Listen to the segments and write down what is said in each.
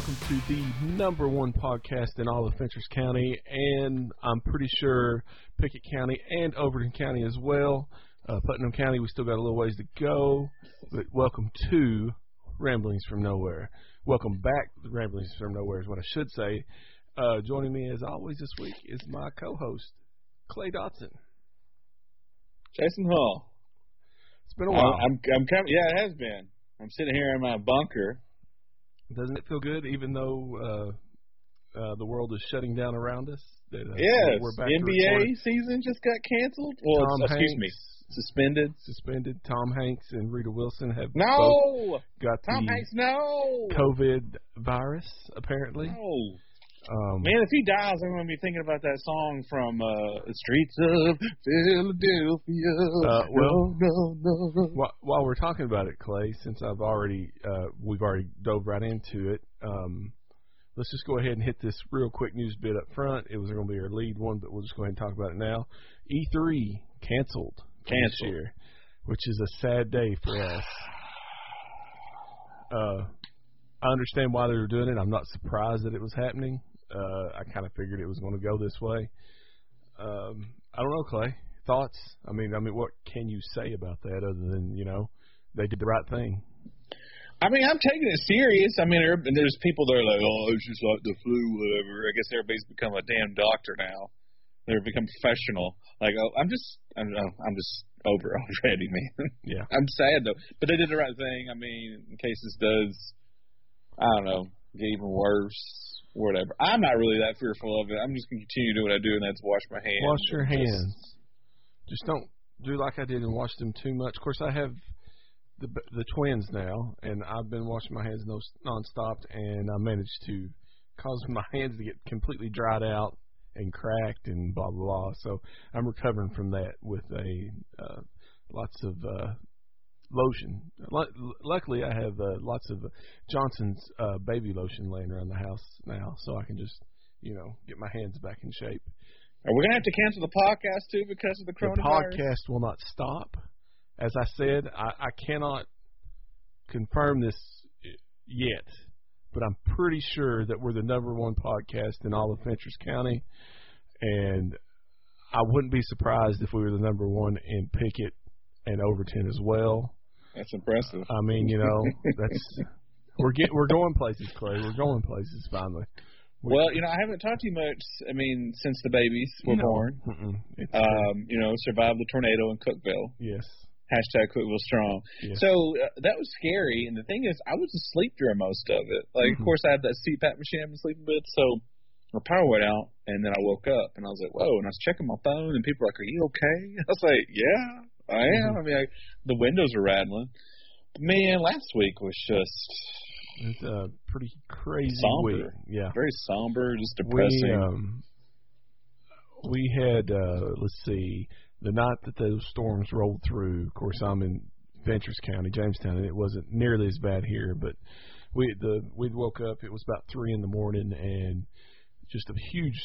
welcome to the number one podcast in all of Fentress County, and I'm pretty sure Pickett County and Overton County as well. Uh, Putnam County, we still got a little ways to go, but welcome to Ramblings from Nowhere. Welcome back to Ramblings from Nowhere is what I should say. Uh, joining me as always this week is my co-host Clay Dotson. Jason Hall. It's been a while. I'm, I'm coming. Yeah, it has been. I'm sitting here in my bunker. Doesn't it feel good, even though uh, uh, the world is shutting down around us? That, uh, yes. we're back NBA season just got canceled. Well, Tom excuse Hanks me, suspended. suspended. Tom Hanks and Rita Wilson have both No, got Tom the Hanks. No, COVID virus. Apparently, no. Um, Man, if he dies, I'm going to be thinking about that song from uh, the streets of Philadelphia. Uh, well- no, no, no. While, while we're talking about it, Clay, since I've already uh, we've already dove right into it, um, let's just go ahead and hit this real quick news bit up front. It was going to be our lead one, but we'll just go ahead and talk about it now. E3 canceled for this Canceled. year, which is a sad day for us. Uh, I understand why they were doing it. I'm not surprised that it was happening. Uh, I kind of figured it was going to go this way. Um, I don't know, Clay. Thoughts? I mean, I mean, what can you say about that other than you know they did the right thing? I mean, I'm taking it serious. I mean, there- there's people that are like, oh, it's just like the flu, whatever. I guess everybody's become a damn doctor now. They've become professional. Like, oh, I'm just, I'm, I'm just over already, man. Yeah. I'm sad though, but they did the right thing. I mean, in case this does, I don't know, get even worse, whatever. I'm not really that fearful of it. I'm just gonna continue to do what I do, and that's wash my hands. Wash your just- hands. Just don't do like I did and wash them too much. Of course, I have the the twins now, and I've been washing my hands no nonstop, and I managed to cause my hands to get completely dried out and cracked and blah blah blah. So I'm recovering from that with a uh, lots of uh, lotion. Lu- Luckily, I have uh, lots of Johnson's uh, baby lotion laying around the house now, so I can just you know get my hands back in shape. Are we gonna have to cancel the podcast too because of the coronavirus. The podcast will not stop. As I said, I, I cannot confirm this yet, but I'm pretty sure that we're the number one podcast in all of Fentress County, and I wouldn't be surprised if we were the number one in Pickett and Overton as well. That's impressive. I mean, you know, that's we're get we're going places, Clay. We're going places finally. We- Well, you know, I haven't talked to you much. I mean, since the babies were No. born. Um, you know, survived the tornado in Cookeville. yes, Hashtag Cookeville strong. yes. So uh, that was scary. And the thing is, I was asleep during most of it. Like, Mhm. of course, I had that CPAP machine I've been sleeping with. So my power went out, and then I woke up, and I was like, whoa. And I was checking my phone, and people were like, are you okay? I was like, yeah, I am. I mean, I, the windows are rattling. But man, last week was just it's a pretty crazy Somber. week. Yeah. very somber, just depressing. We um we had uh let's see the night that those storms rolled through. Of course, I'm in Fentress County, Jamestown, and it wasn't nearly as bad here. But we the we woke up. It was about three in the morning, and just a huge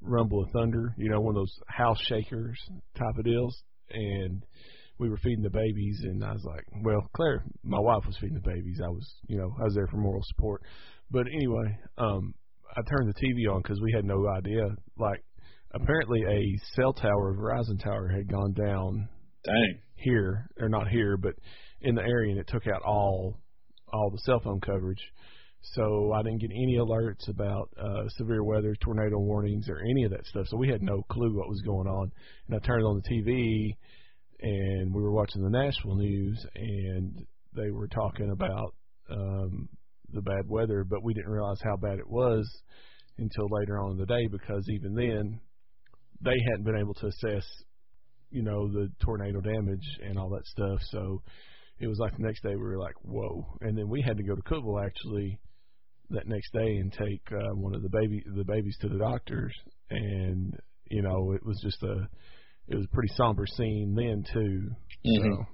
rumble of thunder. You know, one of those house shakers type of deals, and we were feeding the babies, and I was like, well, Claire, my wife was feeding the babies. I was, you know, I was there for moral support. But anyway, um, I turned the TV on because we had no idea. Like, apparently, a cell tower, a Verizon tower, had gone down Dang. here, or not here, but in the area, and it took out all all the cell phone coverage. So I didn't get any alerts about uh, severe weather, tornado warnings, or any of that stuff. So we had no clue what was going on. And I turned on the TV, and we were watching the Nashville news, and they were talking about um, the bad weather, but we didn't realize how bad it was until later on in the day because even then they hadn't been able to assess, you know, the tornado damage and all that stuff. So it was like the next day we were like, whoa! And then we had to go to Cookeville actually that next day and take uh, one of the baby the babies to the doctors, and you know it was just a it was a pretty somber scene then too. Mhm. So.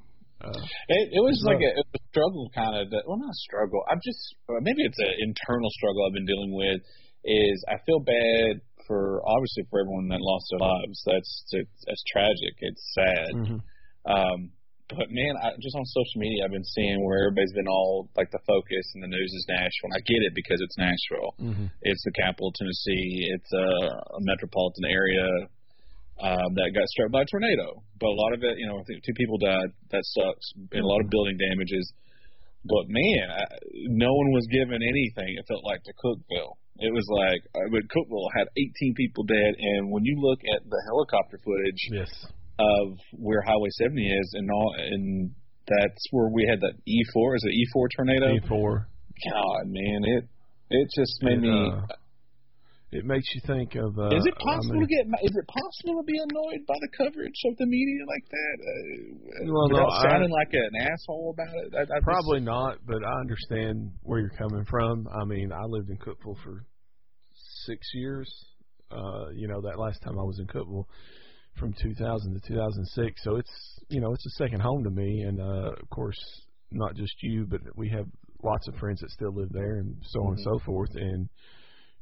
Uh, It, it was like a, it was a struggle, kind of. That, well, not a struggle. I'm just maybe it's an internal struggle I've been dealing with. Is I feel bad for obviously for everyone that lost their lives. That's it's, that's tragic. It's sad. mhm. Um, but man, I, just on social media, I've been seeing where everybody's been all like the focus and the news is Nashville. And I get it because it's Nashville. Mm-hmm. It's the capital of Tennessee. It's a, a metropolitan area um, that got struck by a tornado. But a lot of it, you know, I think two people died. That sucks. And a lot of building damages. But man, I, no one was given anything. It felt like to Cookeville. It was like, I mean, Cookeville had 18 people dead, and when you look at the helicopter footage Yes. Of where Highway 70 is, and all, and that's where we had that E4. Is it E4 tornado? E4. God, man, it it just made It, me. uh, It makes you think of. Uh, is it I possible mean, to get? Is it possible to be annoyed by the coverage of the media like that? Uh, Well, no, without I- sounding like an asshole about it. I, I just- Probably not, but I understand where you're coming from. I mean, I lived in Cookeville for six years. Uh, you know, that last time I was in Cookeville from 2000 to 2006. So it's, you know, it's a second home to me. And, uh, of course, not just you, but we have lots of friends that still live there and so on and so forth. And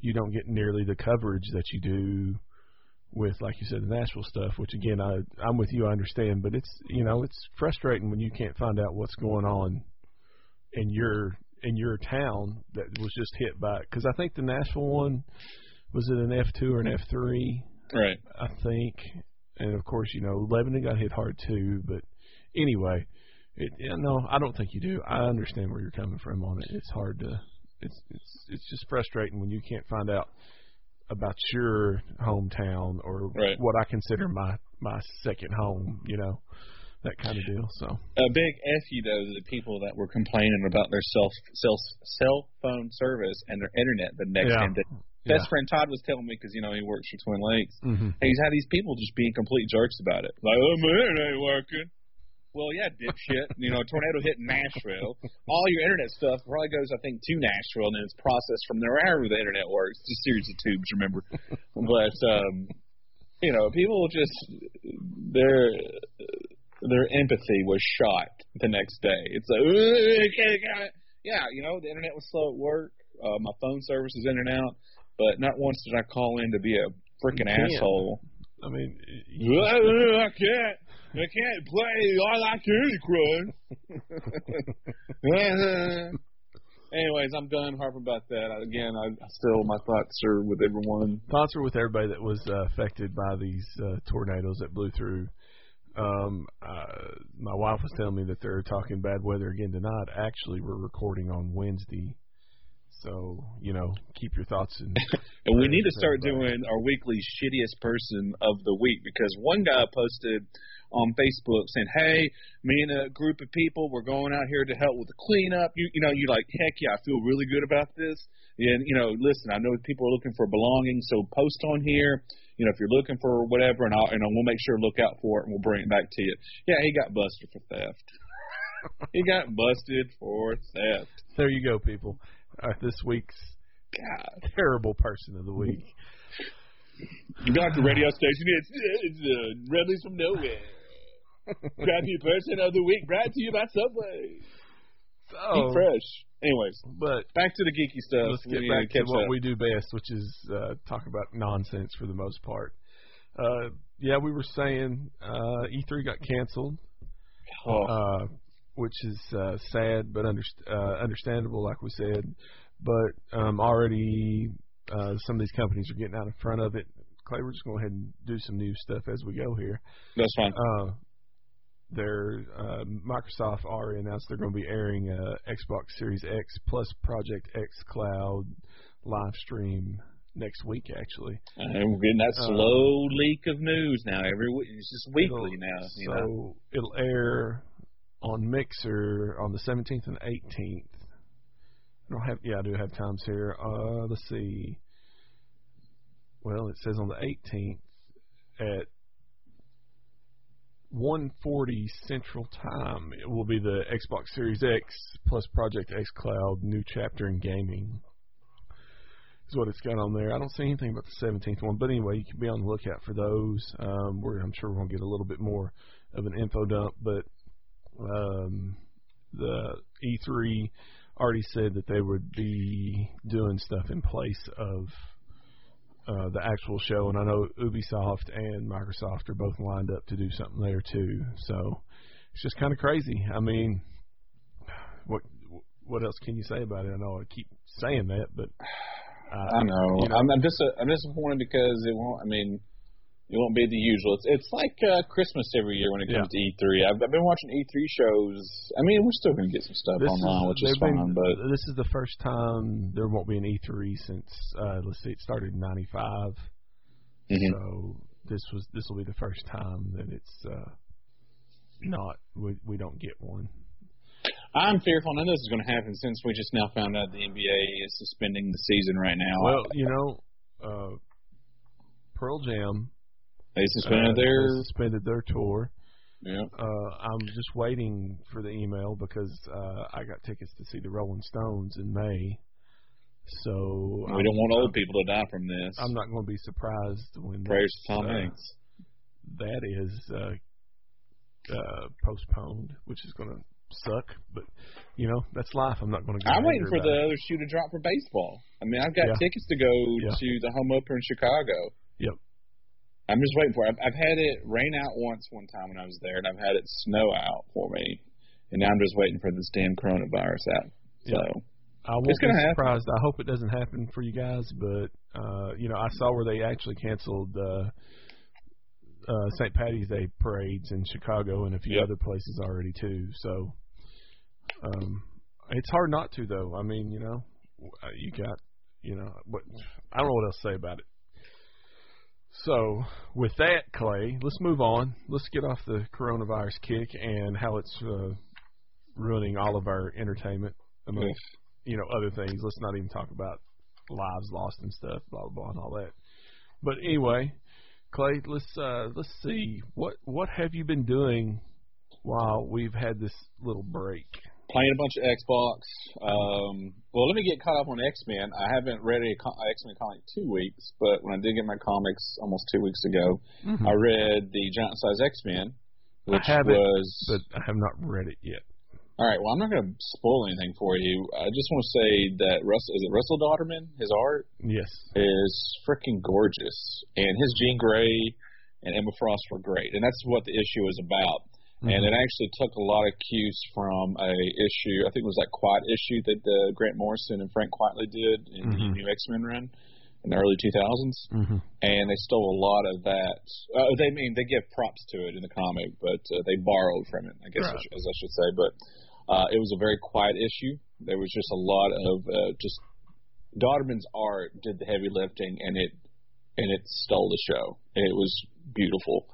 you don't get nearly the coverage that you do with, like you said, the Nashville stuff, which again, I, I'm with you, I understand, but it's, you know, it's frustrating when you can't find out what's going on in your in your town that was just hit by because I think the Nashville one was it an F two or an F three right. I think and of course you know Lebanon got hit hard too but anyway it yeah, no I don't think you do I understand where you're coming from on it it's hard to it's it's it's just frustrating when you can't find out about your hometown or Right. what I consider my my second home you know that kind of deal so A big F you though to the people that were complaining about their cell cell cell phone service and their internet the next Yeah. day. Best friend Todd was telling me because you know he works for Twin Lakes. hmm Hey, he's had these people just being complete jerks about it. Like, oh, my internet ain't working. Well, yeah, dipshit. you know, a tornado hit Nashville. All your internet stuff probably goes, I think, to Nashville, and then it's processed from there wherever the internet works. It's a series of tubes, remember? but, um, you know, people just, their, their empathy was shot the next day. It's like, "Ugh, I can't- I can't." yeah, you know, the internet was slow at work. Uh, my phone service is in and out, but not once did I call in to be a freaking asshole. I mean I can't. I can't play all I Candy Crush. Anyways, I'm done harping about that. Again, I, I still my thoughts are with everyone. thoughts are with everybody that was uh, affected by these uh, tornadoes that blew through. Um, uh, my wife was telling me that they're talking bad weather again tonight. Actually, we're recording on Wednesday, so you know, keep your thoughts in. And we need to start everybody. doing our weekly shittiest person of the week because one guy posted on Facebook saying, "Hey, me and a group of people, we're going out here to help with the cleanup. You, you know, you're like, heck yeah, I feel really good about this. And you know, listen, I know people are looking for belonging, so post on here. You know, if you're looking for whatever, and I'll, and we'll make sure to look out for it, and we'll bring it back to you. Yeah, he got busted for theft. he got busted for theft. there you go, people. Uh, this week's God. terrible person of the week. You got the radio station. It's, it's uh, Rebels from Nowhere. Crappy person of the week brought to you by Subway. So, Eat fresh. Anyways, but back to the geeky stuff. let's get need back to what up. we do best, which is uh, talk about nonsense for the most part. Uh, yeah, we were saying uh, E3 got canceled. Oh, uh, which is uh, sad but underst- uh, understandable, like we said. But um, already uh, some of these companies are getting out in front of it. Clay, we're just going to go ahead and do some new stuff as we go here. that's fine. Uh, they're, uh, Microsoft already announced they're going to be airing uh, Xbox Series X plus Project X Cloud live stream next week, actually. And we're getting that uh, slow leak of news now. Every week, it's just weekly now. You so know, it'll air on Mixer on the 17th and 18th. I don't have, yeah, I do have times here. Uh, let's see. Well, it says on the 18th at 1:40 Central Time. It will be the Xbox Series X plus Project X Cloud new chapter in gaming. Is what it's got on there. I don't see anything about the 17th one, but anyway, you can be on the lookout for those. Um, we're, I'm sure we're gonna get a little bit more of an info dump, but um, the E3 already said that they would be doing stuff in place of uh, the actual show, and I know Ubisoft and Microsoft are both lined up to do something there too. So it's just kind of crazy. I mean, what what else can you say about it? I know I keep saying that, but uh, I know. you know. I'm, I'm just I'm disappointed because it won't. I mean, it won't be the usual. It's it's like uh, Christmas every year when it comes to E3. I've, I've been watching E3 shows. I mean, we're still going to get some stuff this online, is, which is fine. been- But this is the first time there won't be an E3 since uh, let's see, it started in '95. Mhm. So this was this will be the first time that it's uh, not we we don't get one. I'm fearful none of this is going to happen since we just now found out the NBA is suspending the season right now. Well, you know, uh, Pearl Jam they suspended uh, their. has suspended their tour. Yeah. Uh, I'm just waiting for the email because uh, I got tickets to see the Rolling Stones in May. So We I'm- don't want old people to die from this. I'm not going to be surprised when Prayers to Tom uh, Hanks. that is uh, uh, postponed, which is going to suck. But you know, that's life. I'm not going to. I'm waiting for the other shoe to drop for baseball. I mean, I've got Yeah. tickets to go Yeah. to the home opener in Chicago. Yep. I'm just waiting for it. I've, I've had it rain out once one time when I was there, and I've had it snow out for me. And now I'm just waiting for this damn coronavirus out. So Yeah. I won't be happen. surprised. I hope it doesn't happen for you guys, but uh, you know, I saw where they actually canceled uh, uh, St. Patty's Day parades in Chicago and a few Yep. other places already too. So um, it's hard not to, though. I mean, you know, uh, you got, you know, what I don't know what else to say about it. So with that, Clay, let's move on. Let's get off the coronavirus kick and how it's uh, ruining all of our entertainment. Amongst you know other things. Let's not even talk about lives lost and stuff, blah blah blah, and all that. But anyway, Clay, let's uh, let's see what what have you been doing while we've had this little break. Playing a bunch of Xbox. Um, well, let me get caught up on X Men. I haven't read a co- X Men comic two weeks, but when I did get my comics almost two weeks ago, I read the Giant Size X Men, which have it, was but I have not read it yet. all right. Well, I'm not going to spoil anything for you. I just want to say that Russell is it Russell Dauterman? His art Yes. is freaking gorgeous, and his Jean Grey and Emma Frost were great, and that's what the issue is about. And Mhm. it actually took a lot of cues from a issue. I think it was that Quiet issue that uh, Grant Morrison and Frank Quietly did in the Mhm. New X Men run in the early 2000s, Mhm. and they stole a lot of that. Uh, they mean they give props to it in the comic, but uh, they borrowed from it, I guess, Right. As I should say. But uh, it was a very quiet issue. There was just a lot of uh, just Dauterman's art did the heavy lifting, and it and it stole the show. It was beautiful.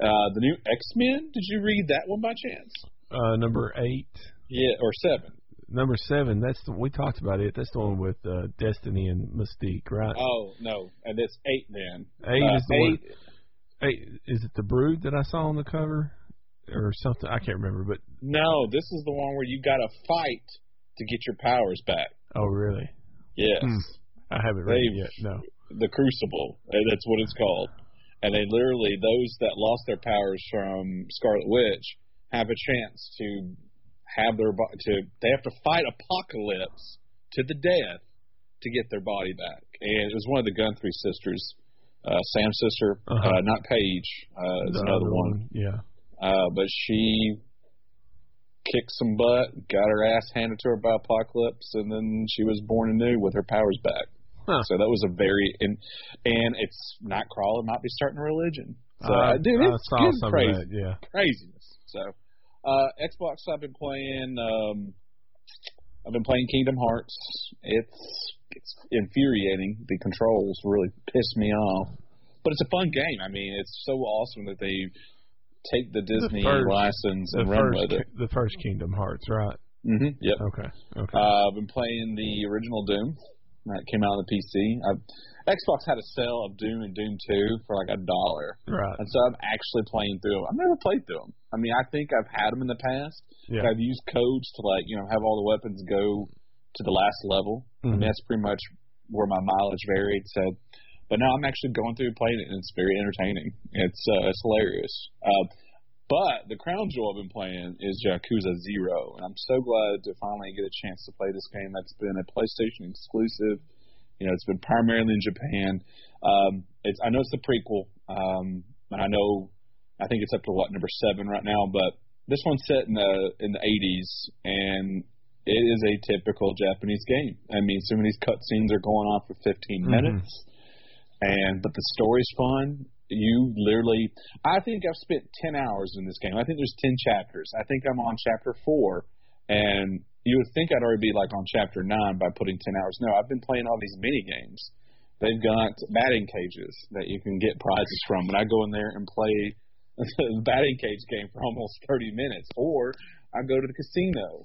Uh, the new X Men. Did you read that one by chance? Uh, number eight, Yeah, or seven. number seven. That's the, we talked about it. That's the one with uh, Destiny and Mystique, right? Oh no, and it's eight then. eight uh, is the one. eight. Eight is it the Brood that I saw on the cover, or something? I can't remember. But No, this is the one where you got to fight to get your powers back. oh, really? Yes, Hmm. I haven't read it They've- yet. No. the Crucible. That's what it's called. And they literally, those that lost their powers from Scarlet Witch, have a chance to have their to. They have to fight Apocalypse to the death to get their body back. And it was one of the Guthrie sisters, uh, Sam's sister, Uh-huh. uh, not Paige. Uh, is another other one. Yeah. Uh, but she kicked some butt, got her ass handed to her by Apocalypse, and then she was born anew with her powers back. Huh. So that was a very and and it's Nightcrawler might be starting a religion. So I, dude, I it's, saw it's some crazy, that. Yeah. craziness. So uh, Xbox, I've been playing. Um, I've been playing Kingdom Hearts. It's it's infuriating. The controls really piss me off, but it's a fun game. I mean, it's so awesome that they take the Disney first- license and run first, with it. the first Kingdom Hearts, right? hmm Yep. Okay. Okay. Uh, I've been playing the original Doom that came out on the PC. I've, Xbox had a sale of Doom and Doom 2 for like a dollar. right. And so I'm actually playing through them. I've never played through them. I mean, I think I've had them in the past. Yeah. But I've used codes to like, you know, have all the weapons go to the last level. I Mhm. mean, that's pretty much where my mileage varied. So, but now I'm actually going through and playing it, and it's very entertaining. It's uh, it's hilarious. Uh, but the crown jewel I've been playing is Yakuza Zero, and I'm so glad to finally get a chance to play this game. That's been a PlayStation exclusive. You know, it's been primarily in Japan. Um, it's I know it's the prequel, um, and I know I think it's up to what number seven right now, but this one's set in the in the 80s, and it is a typical Japanese game. I mean, some of these cutscenes are going on for 15 Mhm. minutes, and but the story's fun. You literally, I think I've spent 10 hours in this game. I think there's 10 chapters. I think I'm on chapter four, and you would think I'd already be like on chapter nine by putting 10 hours. No, I've been playing all these mini games. They've got batting cages that you can get prizes from, and I go in there and play the batting cage game for almost 30 minutes, or I go to the casino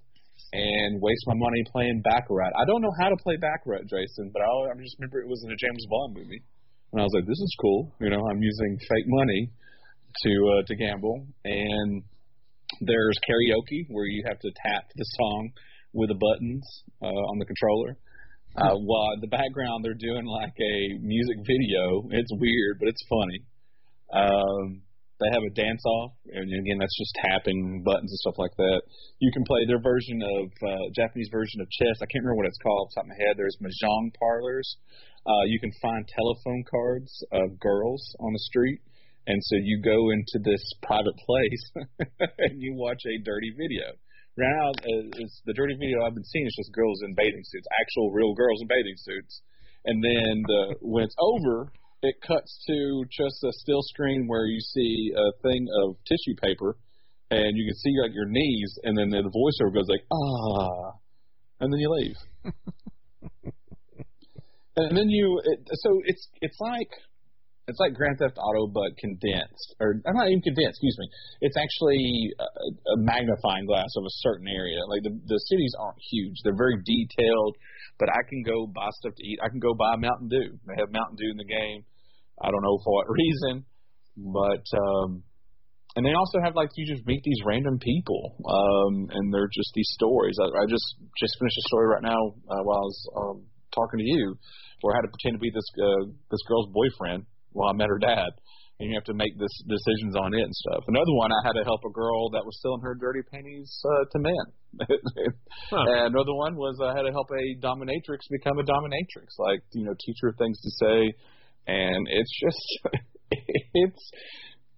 and waste my money playing baccarat. I don't know how to play baccarat, Jason, but I, I just remember it was in a James Bond movie, and I was like, "This is cool." You know, I'm using fake money to uh, to gamble, and there's karaoke where you have to tap the song with the buttons uh, on the controller. Uh, while in the background they're doing like a music video. It's weird, but it's funny. Um, they have a dance off, and again, that's just tapping buttons and stuff like that. You can play their version of uh, Japanese version of chess. I can't remember what it's called off the top of my head. There's mahjong parlors. Uh, you can find telephone cards of girls on the street, and so you go into this private place and you watch a dirty video. Right now, uh, it's the dirty video I've been seeing is just girls in bathing suits, actual real girls in bathing suits. And then the, when it's over, it cuts to just a still screen where you see a thing of tissue paper, and you can see like your knees, and then the voiceover goes like ah, and then you leave. and then you, it, so it's it's like it's like Grand Theft Auto but condensed, or I'm not even condensed. Excuse me. It's actually a, a magnifying glass of a certain area. Like the the cities aren't huge; they're very detailed. But I can go buy stuff to eat. I can go buy Mountain Dew. They have Mountain Dew in the game. I don't know for what reason, but um, and they also have like you just meet these random people, um, and they're just these stories. I, I just just finished a story right now uh, while I was um, talking to you, where I had to pretend to be this uh, this girl's boyfriend while I met her dad, and you have to make this decisions on it and stuff. Another one, I had to help a girl that was selling her dirty panties uh, to men. Huh. And another one was I had to help a dominatrix become a dominatrix, like you know, teach her things to say, and it's just it's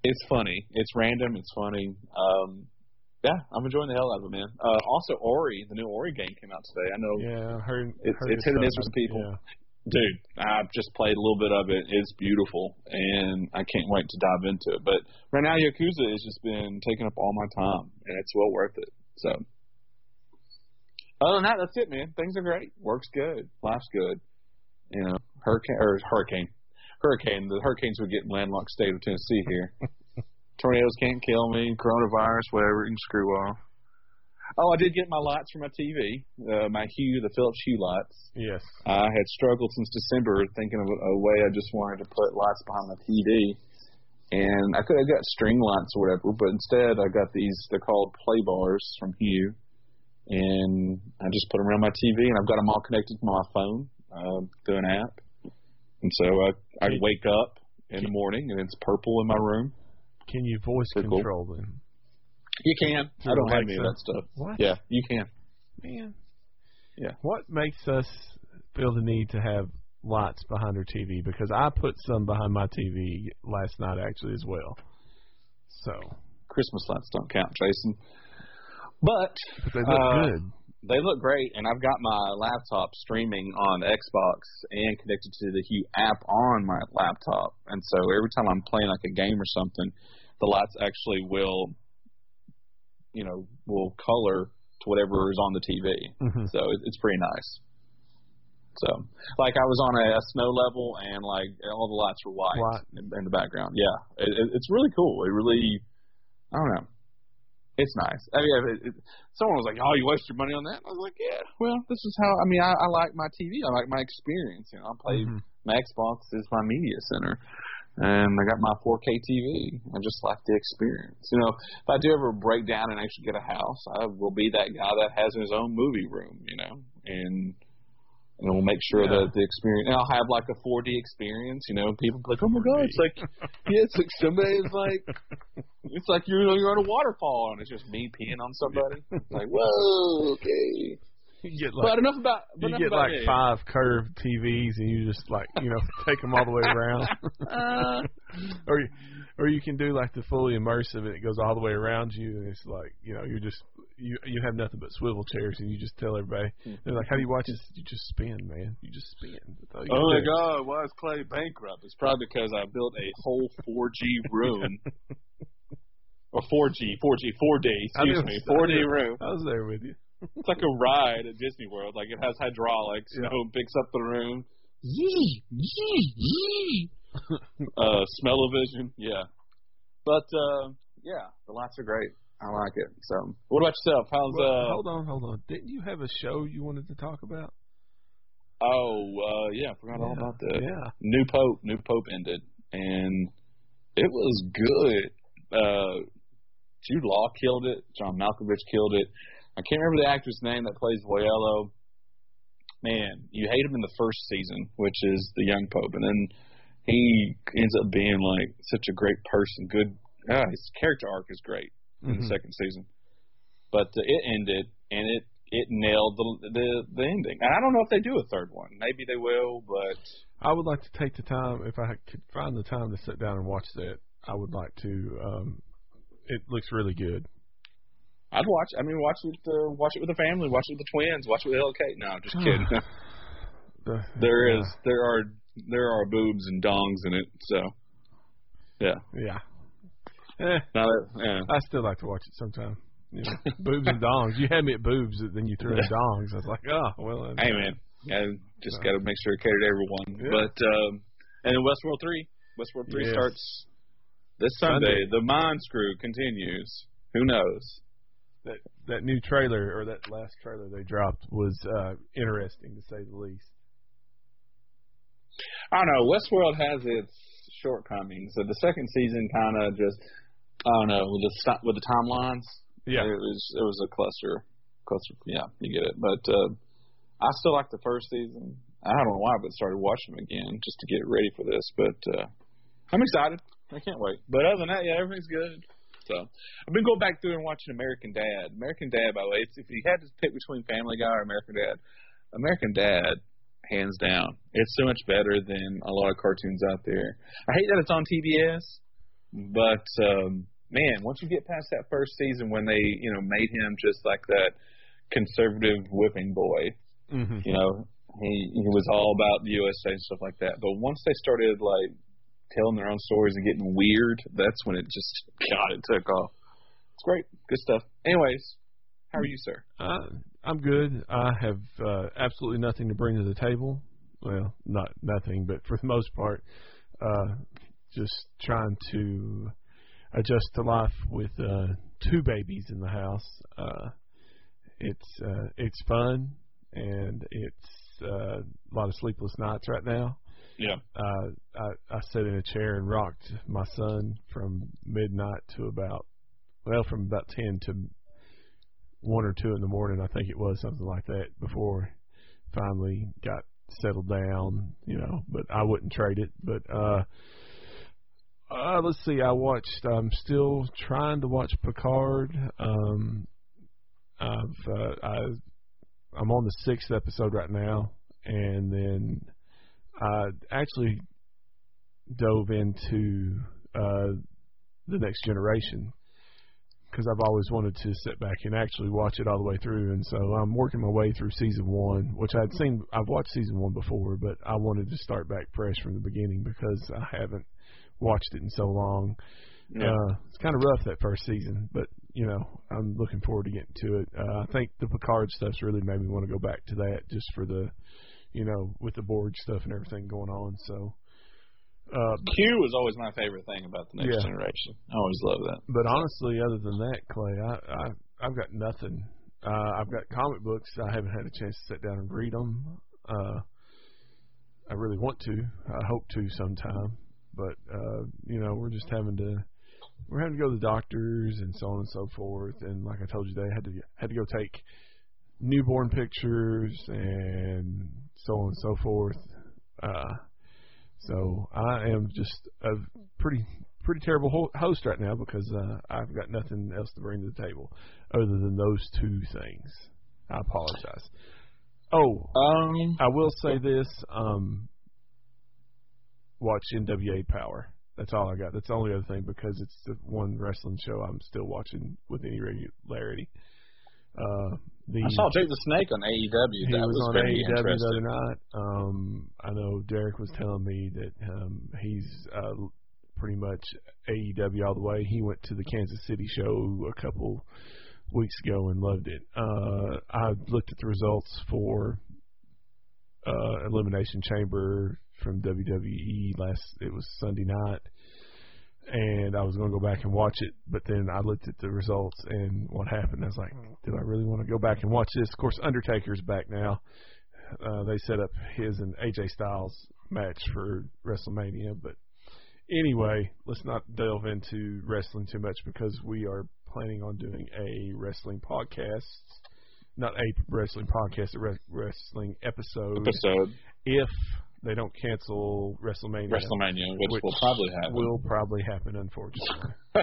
it's funny. It's random. It's funny. Um, yeah, I'm enjoying the hell out of it, man. Uh, also, Ori, the new Ori game came out today. I know Yeah, I heard. It's- heard it's hit and miss with people. Dude, I've just played a little bit of it. It's beautiful, and I can't wait to dive into it. But right now, Yakuza has just been taking up all my time, and it's well worth it. So, other than that, that's it, man. Things are great. Work's good. Life's good. You know, hurricane or hurricane, hurricane. The hurricanes would get in landlocked state of Tennessee here. Tornadoes can't kill me. Coronavirus, whatever, you can screw off. Oh, I did get my lights for my TV, uh, my Hue, the Philips Hue lights. Yes. I had struggled since December thinking of a, way I just wanted to put lights behind my TV. And I could have got string lights or whatever, but instead I got these, they're called play bars from Hue. And I just put them around my TV and I've got them all connected to my phone uh, through an app. And so I, I wake up in the morning and it's purple in my room. Can you voice Pretty cool. control them? You can. I don't have any of that stuff. What? Yeah, you can. Man. Yeah. What makes us feel the need to have lights behind our TV? Because I put some behind my TV last night actually as well. So, Christmas lights don't count, Jason. But but they look Uh, good. They look great, and I've got my laptop streaming on Xbox and connected to the Hue app on my laptop. And so every time I'm playing like a game or something, the lights actually will, you know, will color to whatever is on the TV. Mhm. So it, it's pretty nice. So, like I was on a, a snow level, and like all the lights were white White. in, in the background. Yeah, it, it, it's really cool. It really, I don't know. It's nice. I mean, it, it, someone was like, "Oh, you waste your money on that." I was like, "Yeah, well, this is how. I mean, I, I like my TV. I like my experience. You know, I play Mhm. my Xbox is my media center, and I got my 4K TV. I just like the experience. You know, if I do ever break down and actually get a house, I will be that guy that has his own movie room. You know, and and we'll make sure Yeah. that the experience. And I'll have like a 4D experience. You know, people be like, "Oh my god, it's like yeah, it's like somebody's like." It's like you're you're on a waterfall and it's just me peeing on somebody. like, whoa, okay. You get but enough about but you enough get about like me. five curved TVs and you just like you know take them all the way around, Uh, or you, or you can can do like the fully immersive, and it goes all the way around you, and it's like you know you're just you you have nothing but swivel chairs, and you just tell everybody. They're like, "How do you watch this?" You just spin, man. You just spin. You Oh my can do. God! Why is Clay bankrupt? It's probably because I built a whole 4G room, or 4G, 4G, 4D. I Excuse knew- me, 4D room. I was there with you. It's like a ride at Disney World. Like it has hydraulics. You Yeah. know, picks up the room. Yee, yee, yee. uh, smell-o-vision. Yeah, but uh, yeah, the lights are great. I like it. So, what about yourself? How's Well, uh? hold on, hold on. Didn't you have a show you wanted to talk about? Oh, uh, yeah, I forgot all about that. Yeah. New Pope, New Pope ended, and it was good. Uh, Jude Law killed it. John Malkovich killed it. I can't remember the actor's name that plays Voiello. Man, you hate him in the first season, which is the young Pope, and then he ends up being like such a great person. Good, ah, his character arc is great in the Mhm. second season. But uh, it ended, and it it nailed the, the the ending. And I don't know if they do a third one. Maybe they will, but I would like to take the time if I could find the time to sit down and watch that. I would like to. Um, it looks really good. I'd watch. I mean, watch it. Uh, watch it with the family. Watch it with the twins. Watch it with LK. No, just kidding. The- there yeah, is. There are. There are boobs and dongs in it. So, yeah. Yeah. Eh, Now that, yeah. I still like to watch it sometime. You know, boobs and dongs. You had me at boobs, then you threw in dongs. I was like, oh well. Hey man, I just got to make sure it catered to everyone. Yeah. But um, and then Westworld three. Westworld three Yes. starts this Sunday. Sunday. The Mind Screw continues. Who knows? That that new trailer or that last trailer they dropped was uh interesting to say the least. I don't know. Westworld has its shortcomings. So the second season kind of just, I don't know, with the with the timelines. Yeah. it was it was a cluster, cluster. Yeah, you get it. But uh, I still like the first season. I don't know why, but started watching them again just to get ready for this. But uh, I'm excited. I can't wait. But other than that, yeah, everything's good. So I've been going back through and watching American Dad. American Dad, by the way, it's, if you had to pick between Family Guy or American Dad, American Dad, hands down, it's so much better than a lot of cartoons out there. I hate that it's on TBS, but um, man, once you get past that first season when they, you know, made him just like that conservative whipping boy, Mm-hmm. you know, he he was all about the USA and stuff like that. But once they started like telling their own stories and getting weird, that's when it just God, it took off. It's great, good stuff. Anyways, how are you, sir? Uh, I'm good. I have uh, absolutely nothing to bring to the table. Well, not nothing, but for the most part, uh, just trying to adjust to life with uh, two babies in the house. Uh, it's uh, it's fun and it's uh, a lot of sleepless nights right now. Yeah. Uh, I, I sat in a chair and rocked my son from midnight to about, well, from about 10 to one or two in the morning, I think it was something like that before finally got settled down, you know, but I wouldn't trade it. But, uh, uh, let's see, I watched, I'm still trying to watch Picard. Um, I've, uh, I, I'm on the sixth episode right now, and then I actually dove into uh, the next generation because I've always wanted to sit back and actually watch it all the way through, and so I'm working my way through season one, which I'd seen. I've watched season one before, but I wanted to start back fresh from the beginning because I haven't watched it in so long. Yeah. Uh, it's kind of rough that first season, but you know I'm looking forward to getting to it. Uh, I think the Picard stuff's really made me want to go back to that just for the, you know, with the Borg stuff and everything going on. So, uh, Q was always my favorite thing about the next Yeah. generation. I always love that. but honestly, other than that, Clay, I, I I've got nothing. Uh, I've got comic books. I haven't had a chance to sit down and read them. Uh, I really want to. I hope to sometime, but uh, you know, we're just having to. We're having to go to the doctors and so on and so forth. And like I told you, they had to had to go take newborn pictures and so on and so forth. Uh, so I am just a pretty pretty terrible host right now because uh, I've got nothing else to bring to the table other than those two things. I apologize. Oh, Um, I will say this: um, watch NWA Power. That's all I got. That's the only other thing because it's the one wrestling show I'm still watching with any regularity. Uh, the, I saw Jake the Snake on AEW. he that was, was, on AEW the other night. Um, I know Derek was telling me that um, he's uh, pretty much AEW all the way. He went to the Kansas City show a couple weeks ago and loved it. Uh, I looked at the results for uh, Elimination Chamber from WWE last. It was Sunday night. And I was going to go back and watch it, but then I looked at the results and what happened. I was like, "Do I really want to go back and watch this?" Of course, Undertaker's back now. Uh, they set up his and AJ Styles match for WrestleMania, but anyway, let's not delve into wrestling too much because we are planning on doing a wrestling podcast, not a wrestling podcast, a re- wrestling episode. Episode If they don't cancel WrestleMania, WrestleMania, which, Which will probably happen. will probably happen, unfortunately.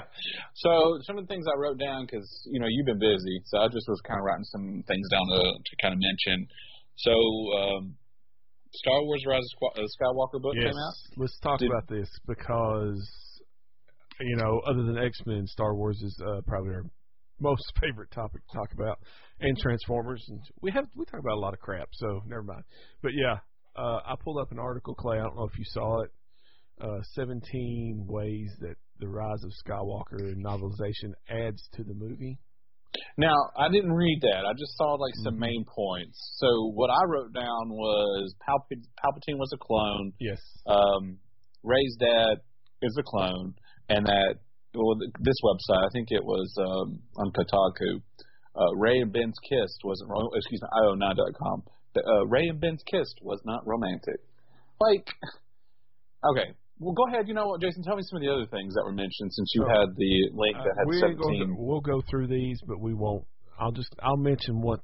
so some of the things I wrote down because you know you've been busy, so I just was kind of writing some things down to to kind of mention. So um, Star Wars: Rise of uh, Skywalker book yes, came out. let's talk Did- about this because you know, other than X Men, Star Wars is uh, probably our most favorite topic to talk about, and Transformers. And we have we talk about a lot of crap, so never mind. But yeah, uh, I pulled up an article, Clay. I don't know if you saw it. Uh, 17 ways that the Rise of Skywalker novelization adds to the movie. Now I didn't read that. I just saw like some Mhm. main points. So what I wrote down was Palp- Palpatine was a clone. Yes. um, Rey's dad is a clone, and that well, this website, I think it was um, on Kotaku. Uh, Rey and Ben's kissed wasn't excuse me, io9.com. Uh, Rey and Ben's kissed was not romantic. Like, okay, well, go ahead. You know what, Jason? Tell me some of the other things that were mentioned since you had the link that Uh, had gonna seventeen. go- we'll go through these, but we won't. I'll just I'll mention what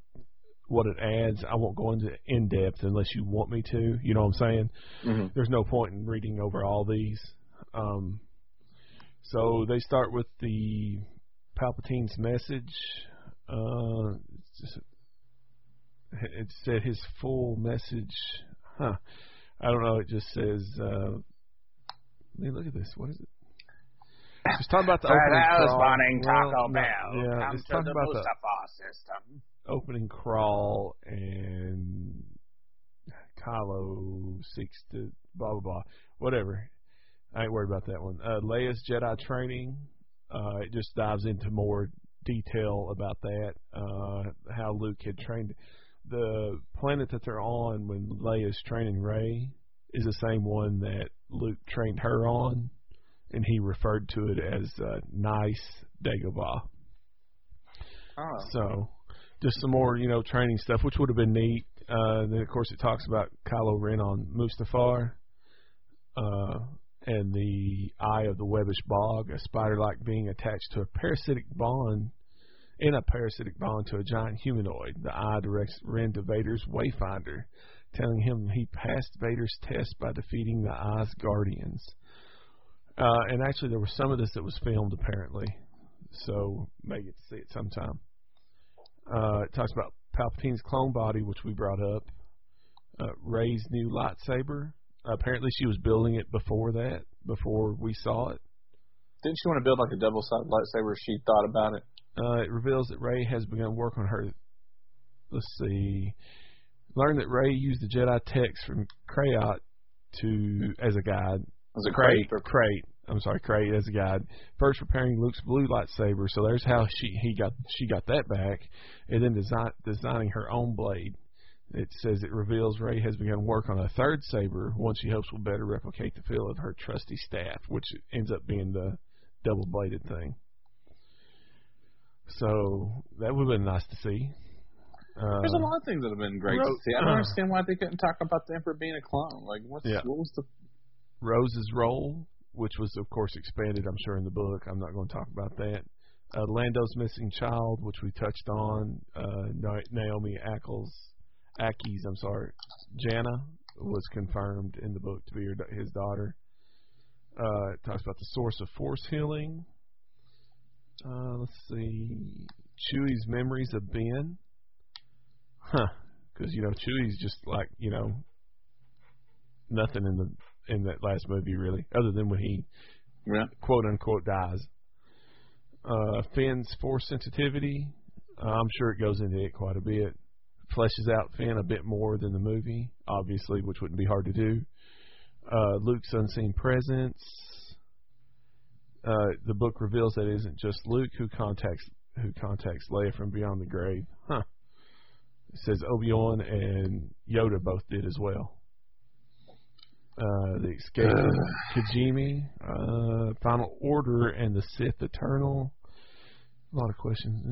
what it adds. I won't go into in depth unless you want me to. You know what I'm saying? Mhm. There's no point in reading over all these. Um, so they start with the Palpatine's message. Uh, it's just, it said his full message. Huh. I don't know. It just says. Uh, let me look at this. What is it? It's talking about the opening crawl. Well, no, yeah, it's talking about the system. opening crawl and Kylo seeks to blah blah blah whatever. I ain't worried about that one. Uh, Leia's Jedi training. Uh, it just dives into more detail about that. Uh, how Luke had trained the planet that they're on when Leia's training Rey is the same one that Luke trained her on, and he referred to it as uh, nice Dagobah. Oh. So, just some more, you know, training stuff, which would have been neat. Uh, then, of course, it talks about Kylo Ren on Mustafar, uh, and the eye of the webbish bog, a spider-like being attached to a parasitic bond, in a parasitic bond to a giant humanoid. The eye directs Ren to Vader's Wayfinder, telling him he passed Vader's test by defeating the eye's guardians. Uh, and actually, there was some of this that was filmed, apparently, so may get to see it sometime. Uh, it talks about Palpatine's clone body, which we brought up. Uh, Rey's new lightsaber. apparently, she was building it before that, before we saw it. Didn't she want to build like a double-sided lightsaber? She thought about it. Uh, it reveals that Rey has begun work on her. Let's see. Learn that Rey used the Jedi text from Krayt to as a guide. It Crate, crate or Crate. I'm sorry, Crate as a guide. First preparing Luke's blue lightsaber, so there's how she he got she got that back, and then design, designing her own blade. It says it reveals Rey has begun work on a third saber, one she hopes will better replicate the feel of her trusty staff, which ends up being the double bladed thing. So that would have been nice to see. Uh, There's a lot of things that have been great to see. I don't uh, understand why they couldn't talk about the Emperor being a clone. Like, what's Yeah. what was the? Rose's role, which was of course expanded, I'm sure, in the book. I'm not going to talk about that. Uh, Lando's missing child, which we touched on. Uh, Naomi Ackles, Ackie's, I'm sorry, Jannah was confirmed in the book to be her, his daughter. Uh, it talks about the source of force healing. Uh, let's see, Chewie's memories of Ben. Huh? Because you know Chewie's just like you know nothing in the in that last movie really, other than when he Yeah. quote unquote dies. Uh, Finn's force sensitivity, uh, I'm sure it goes into it quite a bit. Fleshes out Finn a bit more than the movie, obviously, which wouldn't be hard to do. Uh, Luke's unseen presence. Uh, the book reveals that it isn't just Luke who contacts who contacts Leia from beyond the grave. Huh. It says Obi Wan and Yoda both did as well. Uh, the escape of Kijimi, uh, Final Order, and the Sith Eternal. A lot of questions.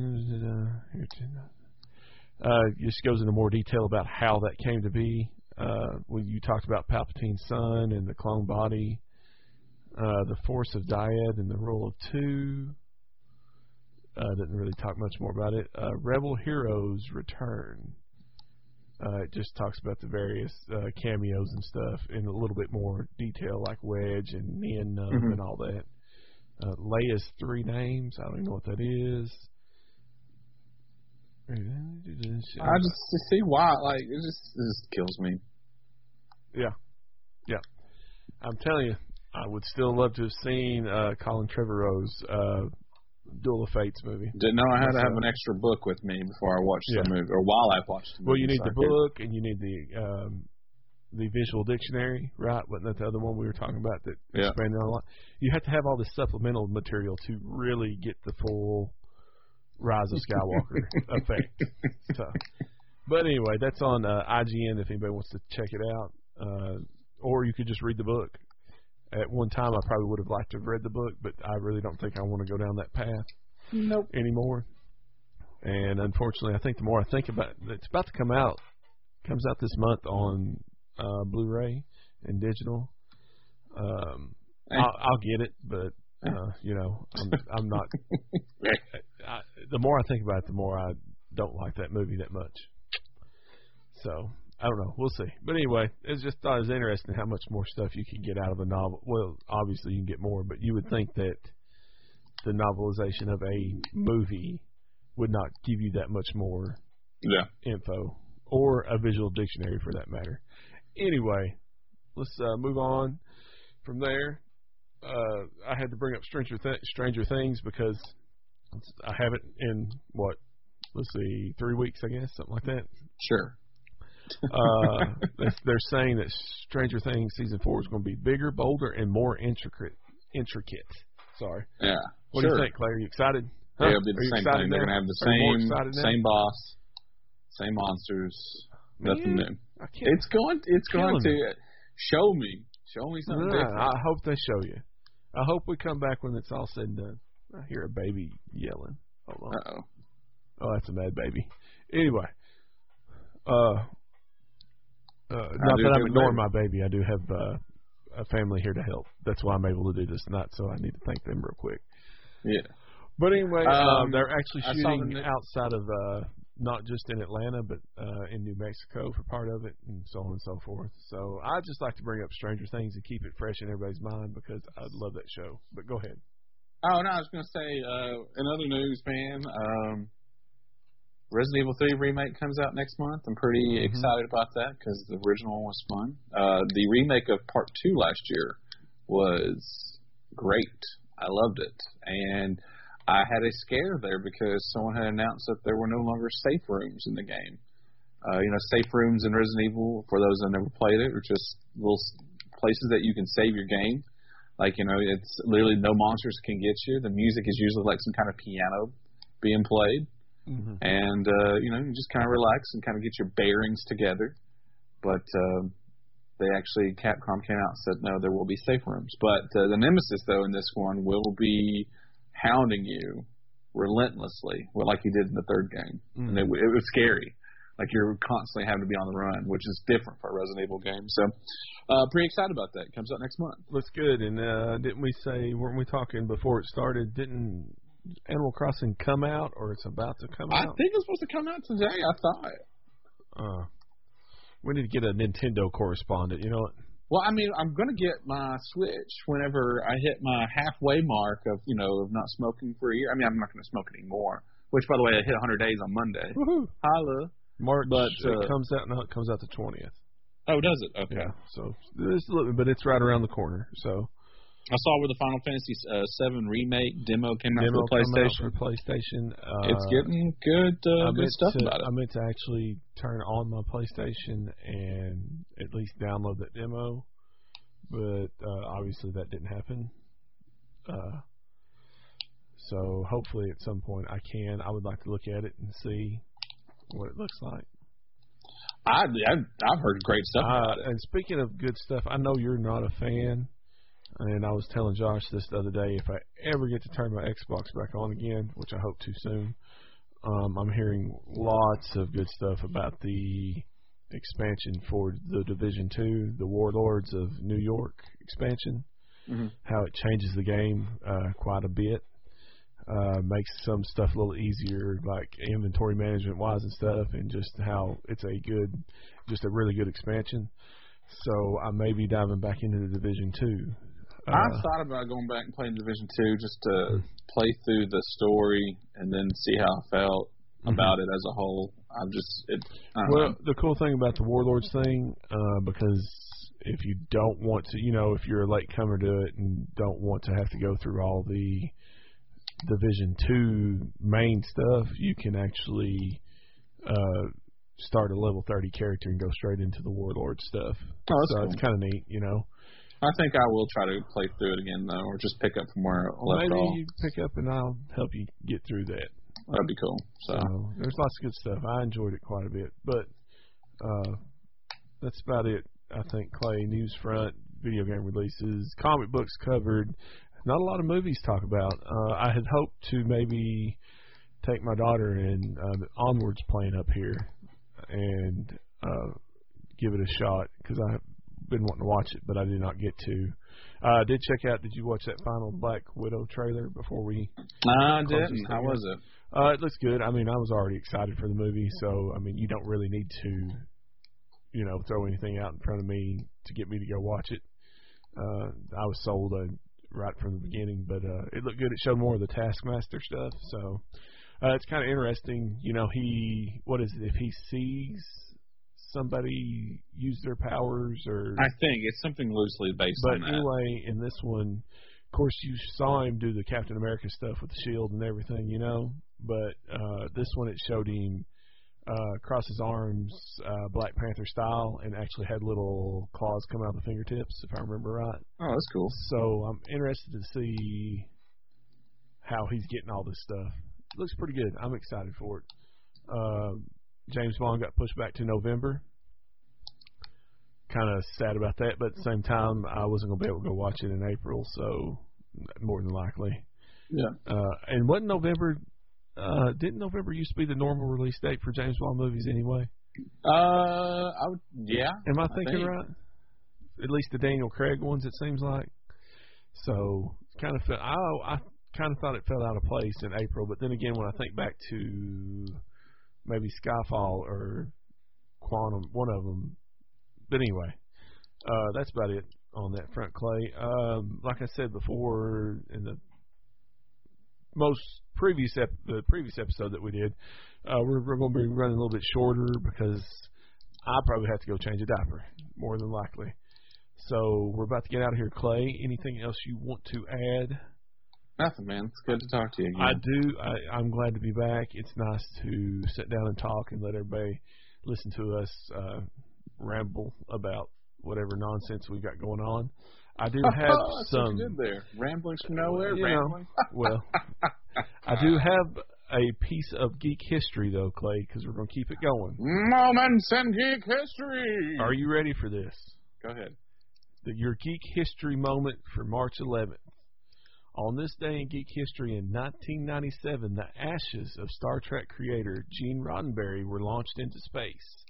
Uh, just goes into more detail about how that came to be. Uh, when you talked about Palpatine's son and the clone body, uh, the Force of Dyad and the Rule of Two. Uh, didn't really talk much more about it. Uh, Rebel Heroes Return. Uh, it just talks about the various uh, cameos and stuff in a little bit more detail, like Wedge and Nien Nunb Mhm. and all that. Uh, Leia's three names. I don't even know what that is. I just to see why, like, it just it just kills me. Yeah, yeah. I'm telling you, I would still love to have seen uh, Colin Trevorrow's uh, Duel of Fates movie. Didn't know I had to have an extra book with me before I watched Yeah. the movie, or while I watched the movie. Well, you need so the book and you need the um, the visual dictionary, right? Wasn't that the other one we were talking about that Yeah. expanded on a lot? You have to have all this supplemental material to really get the full Rise of Skywalker effect. So, but anyway, that's on uh, IGN if anybody wants to check it out, uh, or you could just read the book. At one time, I probably would have liked to have read the book, but I really don't think I want to go down that path Nope. anymore. And unfortunately, I think the more I think about it, it's about to come out. Comes out this month on uh, Blu-ray and digital. Um. I'll, I'll get it, but uh, you know, I'm, I'm not. I, the more I think about it, the more I don't like that movie that much. So I don't know. We'll see. But anyway, it's just thought it was interesting how much more stuff you can get out of a novel. Well, obviously you can get more, but you would think that the novelization of a movie would not give you that much more Yeah. info or a visual dictionary for that matter. Anyway, let's uh, move on from there. Uh, I had to bring up Stranger Th- Stranger Things because I haven't in what let's see three weeks I guess something like that. Sure. Uh, they're- they're saying that Stranger Things season four is going to be bigger, bolder, and more intricate. Intricate. Sorry. Yeah. What sure. do you think, Clay? Are you excited? Yeah, Huh? it'll be the same thing. They're gonna have the Are same now? same boss, same monsters, nothing new. It's going. It's going to show me. Show me something Nah, different. I hope they show you. I hope we come back when it's all said and done. I hear a baby yelling. Hold on. Uh-oh. Oh, that's a mad baby. Anyway, uh, uh, not that I'm ignoring my baby. I do have uh, a family here to help. That's why I'm able to do this tonight. So I need to thank them real quick. Yeah. But anyway, uh, Um, they're actually saw the shooting outside of uh, not just in Atlanta, but uh, in New Mexico for part of it, and so on and so forth. So I just like to bring up Stranger Things and keep it fresh in everybody's mind because I love that show. But go ahead. Oh no, I was gonna say uh, in other news, man. Um, Resident Evil 3 remake comes out next month. I'm pretty Mhm. excited about that because the original one was fun. Uh, the remake of Part Two last year was great. I loved it, and I had a scare there because someone had announced that there were no longer safe rooms in the game. Uh, you know, safe rooms in Resident Evil, for those that never played it, are just little places that you can save your game. Like, you know, it's literally no monsters can get you. The music is usually like some kind of piano being played. Mm-hmm. And, uh, you know, you just kind of relax and kind of get your bearings together. But um, they actually, Capcom came out and said, no, there will be safe rooms. But uh, the Nemesis, though, in this one will be hounding you relentlessly, well, like he did in the third game. And it, it was scary. Like you're constantly having to be on the run, which is different for a Resident Evil game. So, uh, pretty excited about that. It comes out next month. Looks good. And uh, didn't we say, weren't we talking before it started? Didn't Animal Crossing come out or it's about to come I out? I think it's supposed to come out today. I thought. Uh, we need to get a Nintendo correspondent. You know what? Well, I mean, I'm gonna get my Switch whenever I hit my halfway mark of you know of not smoking for a year. I mean, I'm not gonna smoke anymore. Which, by the way, I hit 100 days on Monday. Woohoo! Holla! March But, uh, uh, comes out. No, it comes out the twentieth. Oh, does it? Okay. Yeah. So it's a little, but it's right around the corner. So I saw where the Final Fantasy uh, Seven remake demo came out for come out PlayStation. for PlayStation. Uh, it's getting good, uh, good stuff to, about it. I meant to actually turn on my PlayStation and at least download that demo, but uh, obviously that didn't happen. Uh, so hopefully at some point I can. I would like to look at it and see what it looks like. I, I've, I've heard great stuff Uh, and speaking of good stuff, I know you're not a fan, and I was telling Josh this the other day. If I ever get to turn my Xbox back on again, which I hope to soon, um, I'm hearing lots of good stuff about the expansion for the Division Two, the Warlords of New York expansion. Mhm. How it changes the game uh, quite a bit. Uh, makes some stuff a little easier, like inventory management wise and stuff, and just how it's a good, just a really good expansion. So I may be diving back into the Division Two. I Uh, thought about going back and playing Division Two just to play through the story and then see how I felt about it as a whole. I'm just it. I Well, know. the cool thing about the Warlords thing, uh, because if you don't want to, you know, if you're a late comer to it and don't want to have to go through all the Division Two main stuff, you can actually uh, start a level 30 character and go straight into the Warlord stuff. Oh, that's so cool. it's kind of neat, you know. I think I will try to play through it again though, or just pick up from where I left Maybe off. you pick up and I'll help you get through that. That'd be cool. So So there's lots of good stuff. I enjoyed it quite a bit, but uh, that's about it. I think Clay news front, video game releases, comic books covered. Not a lot of movies to talk about. Uh, I had hoped to maybe take my daughter and uh, Onward's playing up here and uh, give it a shot because I've been wanting to watch it, but I did not get to. Uh, I did check out. Did you watch that final Black Widow trailer before we I didn't. How was it? uh, it looks good. I mean, I was already excited for the movie, so I mean, you don't really need to, you know, throw anything out in front of me to get me to go watch it. Uh, I was sold uh, right from the beginning, but uh, it looked good. It showed more of the Taskmaster stuff, so uh, it's kind of interesting. You know, he what is it if he sees somebody use their powers or I think it's something loosely based but on that. But anyway, in this one, of course, you saw him do the Captain America stuff with the shield and everything, you know. But uh, this one, it showed him uh, cross his arms, uh, Black Panther style, and actually had little claws come out of the fingertips, if I remember right. Oh, that's cool. So I'm interested to see how he's getting all this stuff. looks pretty good. I'm excited for it. Uh, James Bond got pushed back to November. Kind of sad about that, but at the same time, I wasn't going to be able to go watch it in April, so more than likely. Yeah. Uh, and wasn't November? Uh, didn't November used to be the normal release date for James Bond movies anyway? Uh, I would. Yeah. Am I I thinking think. right? At least the Daniel Craig ones, it seems like. So kind of felt I I kind of thought it fell out of place in April, but then again, when I think back to maybe Skyfall or Quantum, one of them. But anyway, uh, that's about it on that front, Clay. Um, like I said before in the most previous ep- the previous episode that we did, uh, we're, we're going to be running a little bit shorter because I probably have to go change a diaper, more than likely. So we're about to get out of here, Clay. Anything else you want to add? Nothing, man. It's good to talk to you again. I do. I, I'm glad to be back. It's nice to sit down and talk and let everybody listen to us uh, ramble about whatever nonsense we got going on. I do have That's what some. you did there. Ramblings from nowhere. You know, rambling. well, I do have a piece of geek history though, Clay, because we're going to keep it going. Moments in geek history. Are you ready for this? Go ahead. The, your geek history moment for March 11th. On this day in geek history in 1997, the ashes of Star Trek creator Gene Roddenberry were launched into space.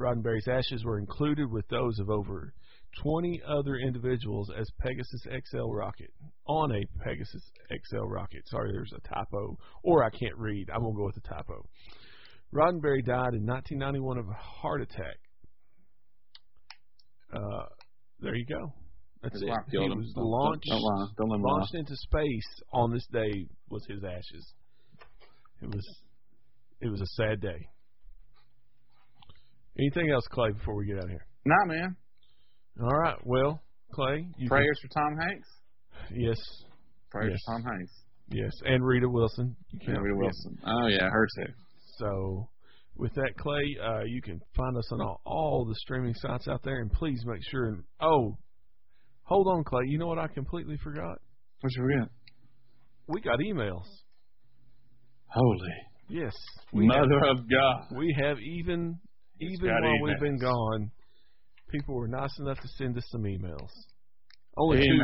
Roddenberry's ashes were included with those of over 20 other individuals as Pegasus XL rocket on a Pegasus XL rocket. Sorry, there's a typo, or I can't read. I'm gonna go with the typo. Roddenberry died in 1991 of a heart attack. Uh, there you go. That's it. wife He him. was Don't- launched Don't lie. Don't let him lie. into space on this day was his ashes. It was it was a sad day. Anything else, Clay, before we get out of here? Nah, man. All right. Well, Clay, you Prayers for Tom Hanks. Yes, Prayers Yes. Tom Hanks. yes, and Rita Wilson. You can't Rita. Wilson. Oh yeah, her too. So, with that, Clay, uh, you can find us on all, all the streaming sites out there, and please make sure. And oh, hold on, Clay. You know what I completely forgot? What you forget? We got emails. Holy Yes, we have, Mother of God. we have even even while we've been gone, people were nice enough to send us some emails. Only two,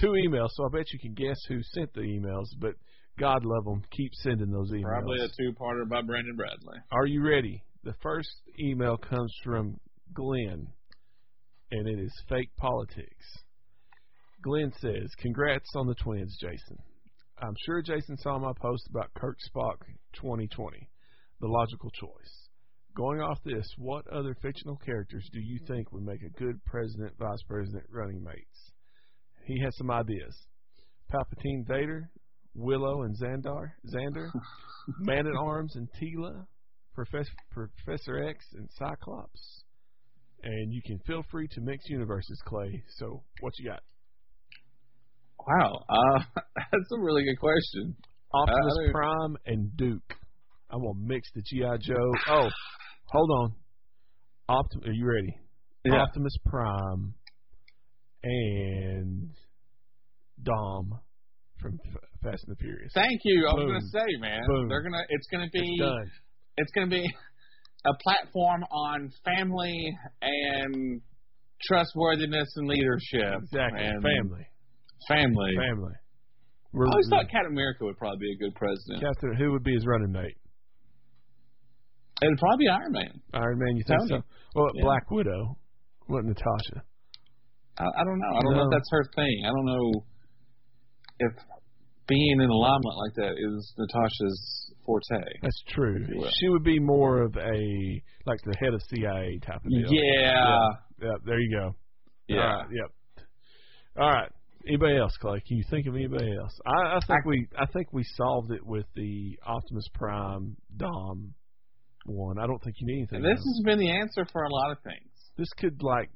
two emails, so I bet you can guess who sent the emails. But God love them. Keep sending those emails. Probably a two-parter by Brandon Bradley. Are you ready? The first email comes from Glenn, and it is fake politics. Glenn says, Congrats on the twins, Jason. I'm sure Jason saw my post about Kirk Spock 2020, the logical choice. Going off this, what other fictional characters do you think would make a good president vice president running mates? He has some ideas. Palpatine Vader, Willow and Xandar, Xander, Man at Arms and Teela, Professor, Professor X and Cyclops. And you can feel free to mix universes, Clay. So, what you got? Wow, uh, that's a really good question. Optimus don't- Prime and Duke. I'm gonna mix the GI Joe. Oh, hold on. Optim- are you ready? Yeah. Optimus Prime and Dom from F- Fast and the Furious. Thank you. I was gonna say, man, Boom. they're gonna. It's gonna be. It's. It's gonna be a platform on family and trustworthiness and leadership. Exactly. And Family. Family. Family. I We're, always thought Captain America would probably be a good president. Captain, who would be his running mate? It'd probably be Iron Man. Iron Man, you think Tony. so? Well, Yeah. Black Widow. What Natasha? I, I don't know. I don't know if that's her thing. I don't know if being in limelight like that is Natasha's forte. That's true. She would be more of a like the head of CIA type of deal. Yeah. Yeah, there you go. Yeah. All right, yep. All right. Anybody else, Clay? Can you think of anybody else? I, I think I- we I think we solved it with the Optimus Prime Dom one. I don't think you need anything. And this else. has been the answer for a lot of things. this could like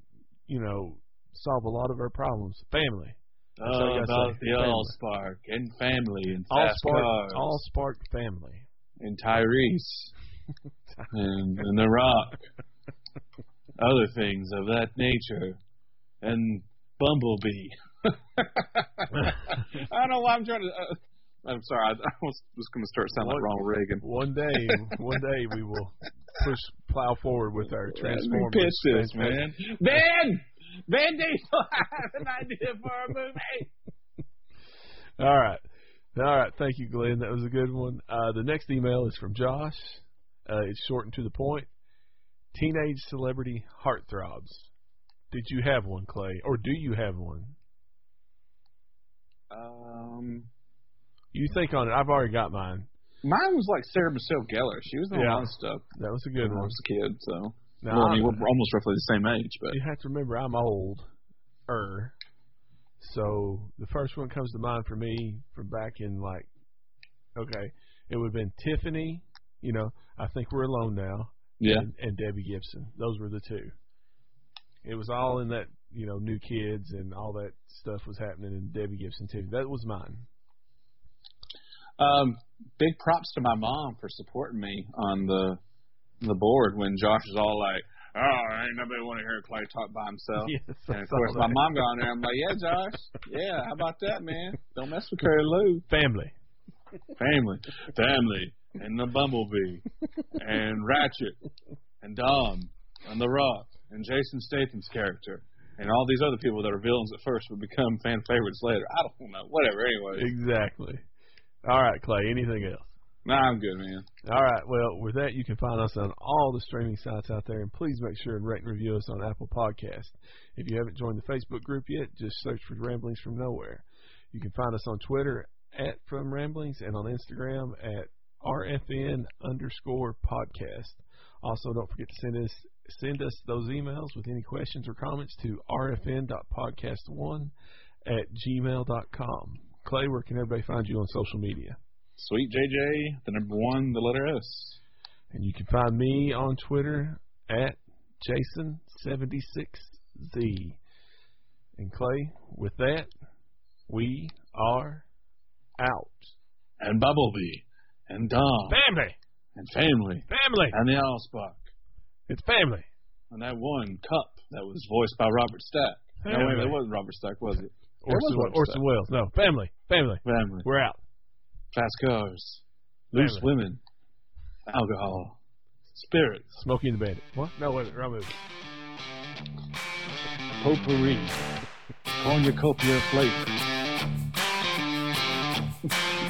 you know solve a lot of our problems. Family. That's all you Uh, about the Family. Allspark and family and All fast spark cars all spark family. and Tyrese and, and The Rock, other things of that nature, and Bumblebee. I don't know why I'm trying to. Uh, I'm sorry. I, I was, just going to start sounding like Ronald Reagan. One day, one day we will push plow forward with our Transformers. pitch this, man. Ben! Vin Diesel has an idea for a movie. All right. All right. Thank you, Glenn. That was a good one. Uh, the next email is from Josh. Uh, it's short and to the point. Teenage celebrity heartthrobs. Did you have one, Clay, or do you have one? Um, You think on it. I've already got mine. mine was like Sarah Michelle Gellar. She was a Yeah. of stuff That was a when good I one. was a kid. So, Now, well, I mean, we're almost roughly the same age, but you have to remember I'm old. Er. So the first one comes to mind for me from back in like okay, it would have been Tiffany, you know, I think we're alone now. yeah. And, and Debbie Gibson. Those were the two. It was all in that, you know, new kids and all that stuff was happening in Debbie Gibson too. That was mine. Um, big props to my mom for supporting me on the the board when Josh was all like, "Oh, ain't nobody want to hear Clay talk by himself." Yes, And of course, my mom got on there. I'm like, "Yeah, Josh. Yeah, how about that, man? Don't mess with Curry Lou. Family. Family, family, and the Bumblebee, and Ratchet, and Dom, and The Rock, and Jason Statham's character." And all these other people that are villains at first would become fan favorites later. I don't know. Whatever. Anyway, Exactly. All right, Clay. Anything else? nah, I'm good, man. All right. Well, with that, you can find us on all the streaming sites out there, and please make sure and rate and review us on Apple Podcast. If you haven't joined the Facebook group yet, just search for Ramblings from Nowhere. You can find us on Twitter at From Ramblings and on Instagram at RFN underscore podcast. Also, don't forget to send us send us those emails with any questions or comments to rfn.podcast1 at gmail.com. Clay, where can everybody find you on social media? Sweet JJ, the number one, the letter S. And you can find me on Twitter at Jason76Z. And Clay, with that, We are out. And Bubblebee. And Dom. Family. And Family. Family. And the Allspark. It's family. And that one cup that was voiced by Robert Stack. No, wait, it wasn't Robert Stack, was it? Orson, was Orson. Welles. No, family. Family. Family. We're out. Fast cars. Loose Family. women. Alcohol. Spirits. smoking the Bandit. What? No, wait, wrong movie. Potpourri. Cornucopia flavor.